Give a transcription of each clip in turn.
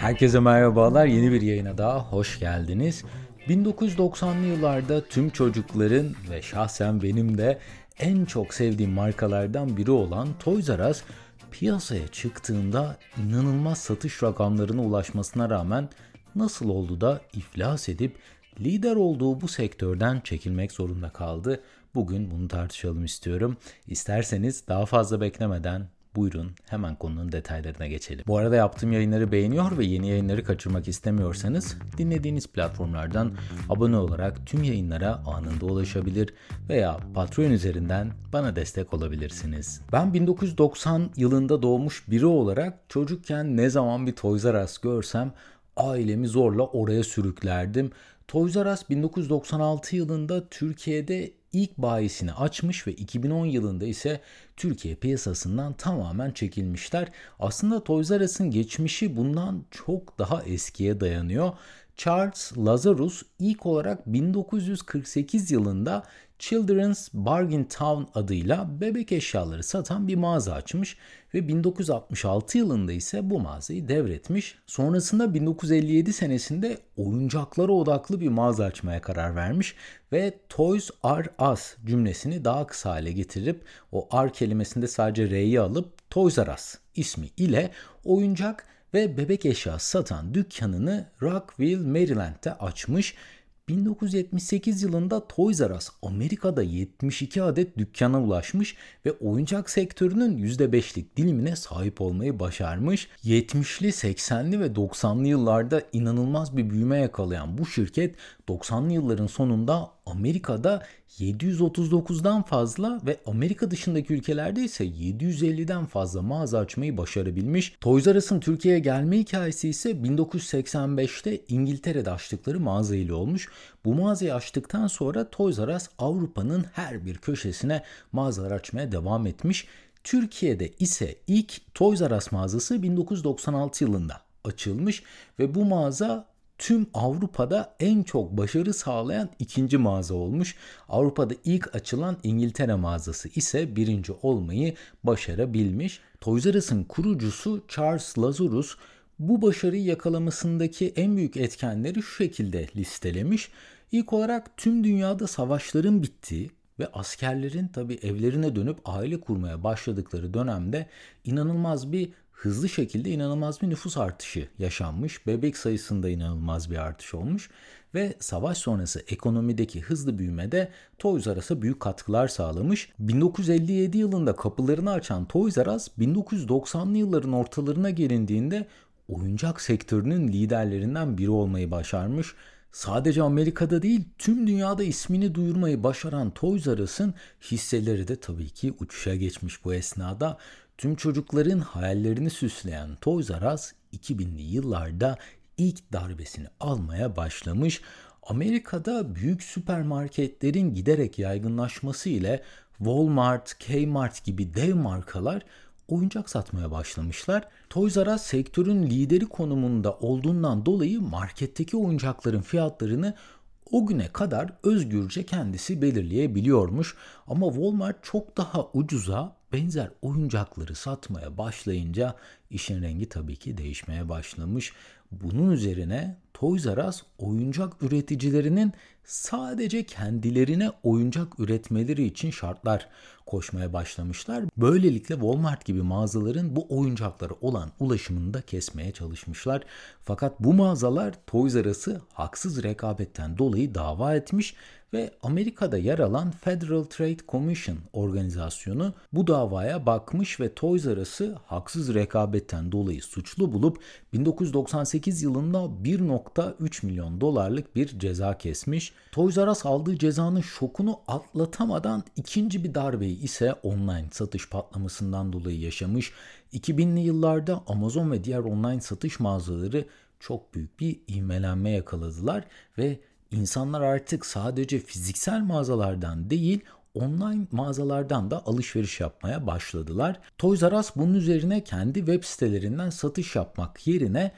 Herkese merhabalar. Yeni bir yayına daha hoş geldiniz. 1990'lı yıllarda tüm çocukların ve şahsen benim de en çok sevdiğim markalardan biri olan Toys R Us piyasaya çıktığında inanılmaz satış rakamlarına ulaşmasına rağmen nasıl oldu da iflas edip lider olduğu bu sektörden çekilmek zorunda kaldı. Bugün bunu tartışalım istiyorum. İsterseniz daha fazla beklemeden Buyurun hemen konunun detaylarına geçelim. Bu arada yaptığım yayınları beğeniyor ve yeni yayınları kaçırmak istemiyorsanız dinlediğiniz platformlardan abone olarak tüm yayınlara anında ulaşabilir veya Patreon üzerinden bana destek olabilirsiniz. Ben 1990 yılında doğmuş biri olarak çocukken ne zaman bir Toys R Us görsem ailemi zorla oraya sürüklerdim. Toys R Us 1996 yılında Türkiye'de ilk bayisini açmış ve 2010 yılında ise Türkiye piyasasından tamamen çekilmişler. Aslında Toys R Us'ın geçmişi bundan çok daha eskiye dayanıyor. Charles Lazarus ilk olarak 1948 yılında Children's Bargain Town adıyla bebek eşyaları satan bir mağaza açmış ve 1966 yılında ise bu mağazayı devretmiş. Sonrasında 1957 senesinde oyuncaklara odaklı bir mağaza açmaya karar vermiş ve Toys R Us cümlesini daha kısa hale getirip o R kelimesinde sadece R'yi alıp Toys R Us ismi ile oyuncak ve bebek eşyası satan dükkanını Rockville, Maryland'de açmış 1978 yılında Toys R Us Amerika'da 72 adet dükkana ulaşmış ve oyuncak sektörünün %5'lik dilimine sahip olmayı başarmış. 70'li, 80'li ve 90'lı yıllarda inanılmaz bir büyüme yakalayan bu şirket 90'lı yılların sonunda Amerika'da 739'dan fazla ve Amerika dışındaki ülkelerde ise 750'den fazla mağaza açmayı başarabilmiş. Toys R Us'ın Türkiye'ye gelme hikayesi ise 1985'te İngiltere'de açtıkları mağaza ile olmuş. Bu mağazayı açtıktan sonra Toys R Us Avrupa'nın her bir köşesine mağazalar açmaya devam etmiş. Türkiye'de ise ilk Toys R Us mağazası 1996 yılında açılmış ve bu mağaza tüm Avrupa'da en çok başarı sağlayan ikinci mağaza olmuş. Avrupa'da ilk açılan İngiltere mağazası ise birinci olmayı başarabilmiş. Toys R Us'ın kurucusu Charles Lazarus bu başarıyı yakalamasındaki en büyük etkenleri şu şekilde listelemiş. İlk olarak tüm dünyada savaşların bittiği ve askerlerin tabi evlerine dönüp aile kurmaya başladıkları dönemde inanılmaz bir hızlı şekilde inanılmaz bir nüfus artışı yaşanmış. Bebek sayısında inanılmaz bir artış olmuş ve savaş sonrası ekonomideki hızlı büyümede Toys R Us'a büyük katkılar sağlamış. 1957 yılında kapılarını açan Toys R Us 1990'lı yılların ortalarına gelindiğinde oyuncak sektörünün liderlerinden biri olmayı başarmış. Sadece Amerika'da değil tüm dünyada ismini duyurmayı başaran Toys R Us'ın hisseleri de tabii ki uçuşa geçmiş bu esnada. Tüm çocukların hayallerini süsleyen Toys R Us 2000'li yıllarda ilk darbesini almaya başlamış. Amerika'da büyük süpermarketlerin giderek yaygınlaşması ile Walmart, Kmart gibi dev markalar oyuncak satmaya başlamışlar. Toys R Us sektörün lideri konumunda olduğundan dolayı marketteki oyuncakların fiyatlarını o güne kadar özgürce kendisi belirleyebiliyormuş. Ama Walmart çok daha ucuza benzer oyuncakları satmaya başlayınca işin rengi tabii ki değişmeye başlamış. Bunun üzerine Toys R Us oyuncak üreticilerinin sadece kendilerine oyuncak üretmeleri için şartlar koşmaya başlamışlar. Böylelikle Walmart gibi mağazaların bu oyuncaklara olan ulaşımını da kesmeye çalışmışlar. Fakat bu mağazalar Toys R Us'ı haksız rekabetten dolayı dava etmiş ve Amerika'da yer alan Federal Trade Commission organizasyonu bu davaya bakmış ve Toys R Us'ı haksız rekabetten dolayı suçlu bulup 1998 yılında 1.3 milyon dolarlık bir ceza kesmiş. Toys R Us aldığı cezanın şokunu atlatamadan ikinci bir darbeyi ise online satış patlamasından dolayı yaşamış. 2000'li yıllarda Amazon ve diğer online satış mağazaları çok büyük bir ivmelenme yakaladılar ve insanlar artık sadece fiziksel mağazalardan değil online mağazalardan da alışveriş yapmaya başladılar. Toys R Us bunun üzerine kendi web sitelerinden satış yapmak yerine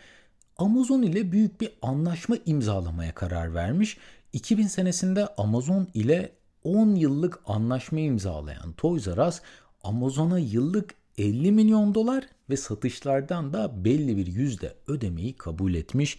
Amazon ile büyük bir anlaşma imzalamaya karar vermiş. 2000 senesinde Amazon ile 10 yıllık anlaşma imzalayan Toys R Us Amazon'a yıllık 50 milyon dolar ve satışlardan da belli bir yüzde ödemeyi kabul etmiş.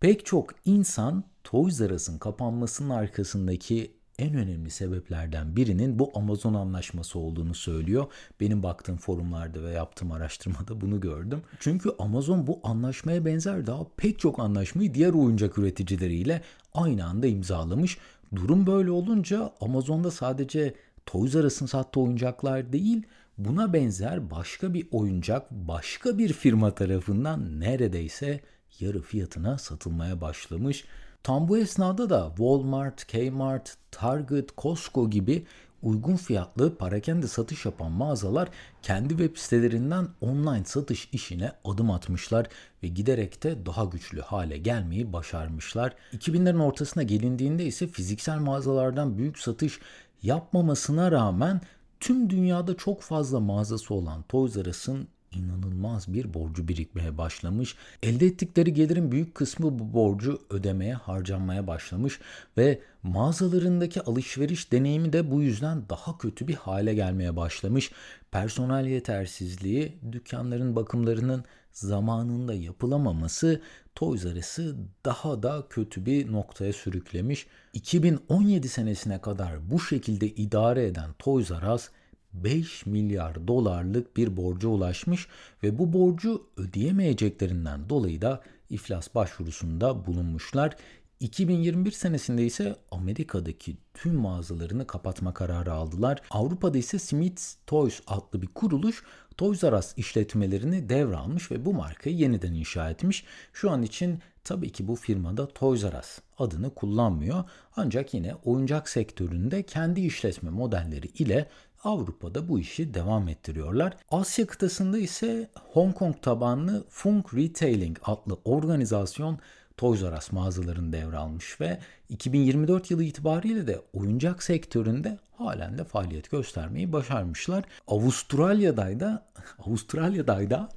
Pek çok insan Toys R Us'ın kapanmasının arkasındaki en önemli sebeplerden birinin bu Amazon anlaşması olduğunu söylüyor. Benim baktığım forumlarda ve yaptığım araştırmada bunu gördüm. Çünkü Amazon bu anlaşmaya benzer daha pek çok anlaşmayı diğer oyuncak üreticileriyle aynı anda imzalamış. Durum böyle olunca Amazon'da sadece Toys R Us'ın sattığı oyuncaklar değil, buna benzer başka bir oyuncak başka bir firma tarafından neredeyse yarı fiyatına satılmaya başlamış. Tam bu esnada da Walmart, Kmart, Target, Costco gibi uygun fiyatlı parakende satış yapan mağazalar kendi web sitelerinden online satış işine adım atmışlar ve giderek de daha güçlü hale gelmeyi başarmışlar. 2000'lerin ortasına gelindiğinde ise fiziksel mağazalardan büyük satış yapmamasına rağmen tüm dünyada çok fazla mağazası olan Toys R Us'ın inanılmaz bir borcu birikmeye başlamış. Elde ettikleri gelirin büyük kısmı bu borcu ödemeye harcanmaya başlamış ve mağazalarındaki alışveriş deneyimi de bu yüzden daha kötü bir hale gelmeye başlamış. Personel yetersizliği, dükkanların bakımlarının zamanında yapılamaması Toys R Us'ı daha da kötü bir noktaya sürüklemiş. 2017 senesine kadar bu şekilde idare eden Toys R Us 5 milyar dolarlık bir borca ulaşmış ve bu borcu ödeyemeyeceklerinden dolayı da iflas başvurusunda bulunmuşlar. 2021 senesinde ise Amerika'daki tüm mağazalarını kapatma kararı aldılar. Avrupa'da ise Smith's Toys adlı bir kuruluş Toys R Us işletmelerini devralmış ve bu markayı yeniden inşa etmiş. Şu an için tabii ki bu firmada Toys R Us adını kullanmıyor. Ancak yine oyuncak sektöründe kendi işletme modelleri ile Avrupa'da bu işi devam ettiriyorlar. Asya kıtasında ise Hong Kong tabanlı Funk Retailing adlı organizasyon Toys R Us mağazalarını devralmış ve 2024 yılı itibariyle de oyuncak sektöründe halen de faaliyet göstermeyi başarmışlar. Avustralya'da da Avustralya'da da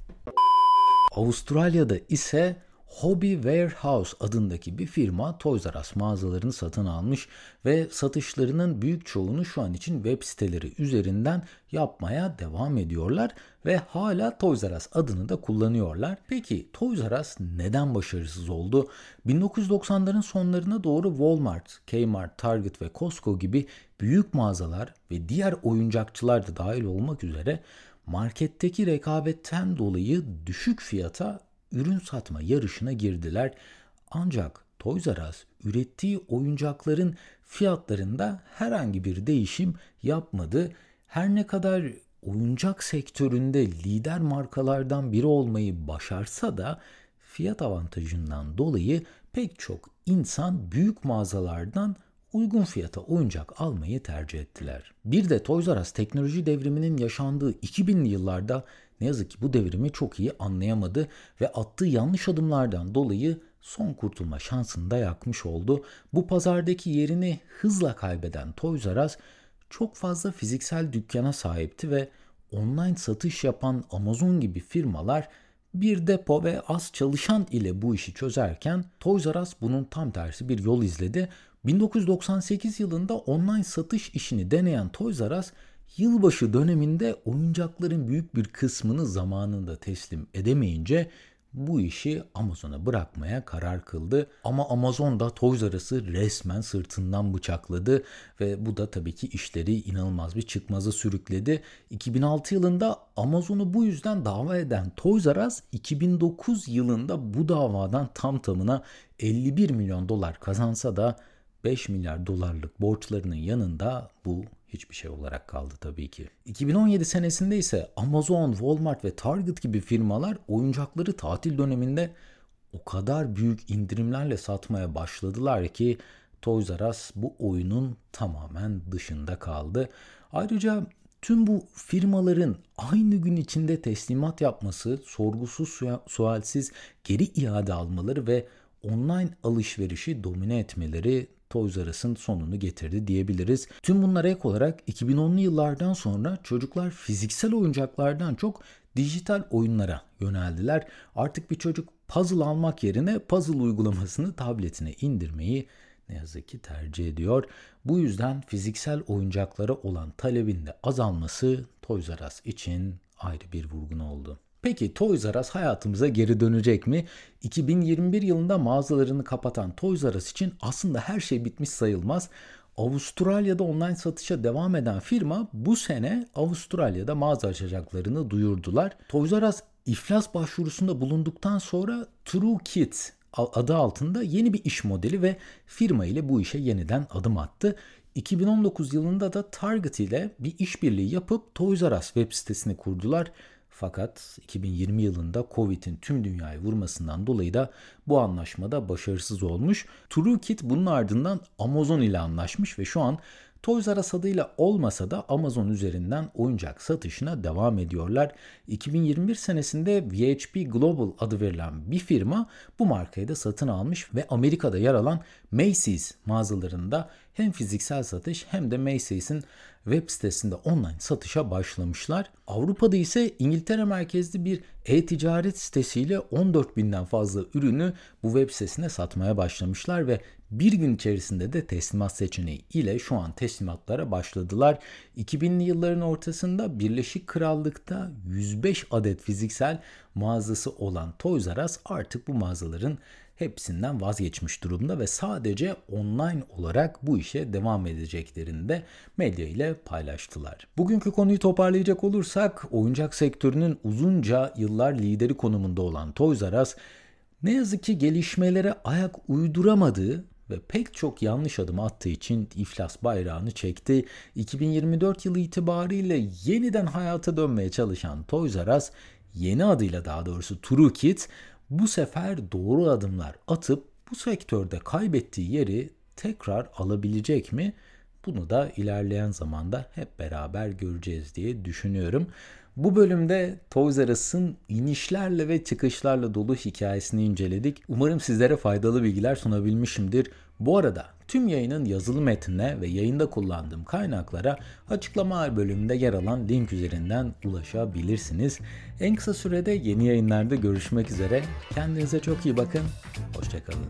Avustralya'da ise Hobby Warehouse adındaki bir firma Toys R Us mağazalarını satın almış ve satışlarının büyük çoğunu şu an için web siteleri üzerinden yapmaya devam ediyorlar ve hala Toys R Us adını da kullanıyorlar. Peki Toys R Us neden başarısız oldu? 1990'ların sonlarına doğru Walmart, Kmart, Target ve Costco gibi büyük mağazalar ve diğer oyuncakçılar da dahil olmak üzere marketteki rekabetten dolayı düşük fiyata ürün satma yarışına girdiler. Ancak Toys R Us ürettiği oyuncakların fiyatlarında herhangi bir değişim yapmadı. Her ne kadar oyuncak sektöründe lider markalardan biri olmayı başarsa da fiyat avantajından dolayı pek çok insan büyük mağazalardan uygun fiyata oyuncak almayı tercih ettiler. Bir de Toys R Us teknoloji devriminin yaşandığı 2000'li yıllarda ne yazık ki bu devrimi çok iyi anlayamadı ve attığı yanlış adımlardan dolayı son kurtulma şansını da yakmış oldu. Bu pazardaki yerini hızla kaybeden Toys R Us çok fazla fiziksel dükkana sahipti ve online satış yapan Amazon gibi firmalar bir depo ve az çalışan ile bu işi çözerken Toys R Us bunun tam tersi bir yol izledi. 1998 yılında online satış işini deneyen Toys R Us yılbaşı döneminde oyuncakların büyük bir kısmını zamanında teslim edemeyince bu işi Amazon'a bırakmaya karar kıldı. Ama Amazon da Toys R Us'ı resmen sırtından bıçakladı ve bu da tabii ki işleri inanılmaz bir çıkmaza sürükledi. 2006 yılında Amazon'u bu yüzden dava eden Toys R Us 2009 yılında bu davadan tam tamına 51 milyon dolar kazansa da 5 milyar dolarlık borçlarının yanında bu hiçbir şey olarak kaldı tabii ki. 2017 senesinde ise Amazon, Walmart ve Target gibi firmalar oyuncakları tatil döneminde o kadar büyük indirimlerle satmaya başladılar ki Toys R Us bu oyunun tamamen dışında kaldı. Ayrıca tüm bu firmaların aynı gün içinde teslimat yapması, sorgusuz sualsiz geri iade almaları ve online alışverişi domine etmeleri Toys R Us'ın sonunu getirdi diyebiliriz. Tüm bunlara ek olarak 2010'lu yıllardan sonra çocuklar fiziksel oyuncaklardan çok dijital oyunlara yöneldiler. Artık bir çocuk puzzle almak yerine puzzle uygulamasını tabletine indirmeyi ne yazık ki tercih ediyor. Bu yüzden fiziksel oyuncaklara olan talebin de azalması Toys R Us için ayrı bir vurgun oldu. Peki Toys R Us hayatımıza geri dönecek mi? 2021 yılında mağazalarını kapatan Toys R Us için aslında her şey bitmiş sayılmaz. Avustralya'da online satışa devam eden firma bu sene Avustralya'da mağaza açacaklarını duyurdular. Toys R Us iflas başvurusunda bulunduktan sonra True Kids adı altında yeni bir iş modeli ve firma ile bu işe yeniden adım attı. 2019 yılında da Target ile bir işbirliği yapıp Toys R Us web sitesini kurdular. Fakat 2020 yılında Covid'in tüm dünyayı vurmasından dolayı da bu anlaşmada başarısız olmuş. TrueKit bunun ardından Amazon ile anlaşmış ve şu an Toys R Us adıyla olmasa da Amazon üzerinden oyuncak satışına devam ediyorlar. 2021 senesinde VHP Global adı verilen bir firma bu markayı da satın almış ve Amerika'da yer alan Macy's mağazalarında hem fiziksel satış hem de Macy's'in web sitesinde online satışa başlamışlar. Avrupa'da ise İngiltere merkezli bir e-ticaret sitesiyle 14 binden fazla ürünü bu web sitesine satmaya başlamışlar ve bir gün içerisinde de teslimat seçeneği ile şu an teslimatlara başladılar. 2000'li yılların ortasında Birleşik Krallık'ta 105 adet fiziksel mağazası olan Toys R Us artık bu mağazaların hepsinden vazgeçmiş durumda ve sadece online olarak bu işe devam edeceklerini de medya ile paylaştılar. Bugünkü konuyu toparlayacak olursak oyuncak sektörünün uzunca yıllar lideri konumunda olan Toys R Us ne yazık ki gelişmelere ayak uyduramadığı ve pek çok yanlış adım attığı için iflas bayrağını çekti. 2024 yılı itibariyle yeniden hayata dönmeye çalışan Toys R Us yeni adıyla daha doğrusu True Kids bu sefer doğru adımlar atıp bu sektörde kaybettiği yeri tekrar alabilecek mi? Bunu da ilerleyen zamanda hep beraber göreceğiz diye düşünüyorum. Bu bölümde Toys R Us'ın inişlerle ve çıkışlarla dolu hikayesini inceledik. Umarım sizlere faydalı bilgiler sunabilmişimdir. Bu arada tüm yayının yazılı metnine ve yayında kullandığım kaynaklara açıklama bölümünde yer alan link üzerinden ulaşabilirsiniz. En kısa sürede yeni yayınlarda görüşmek üzere. Kendinize çok iyi bakın. Hoşçakalın.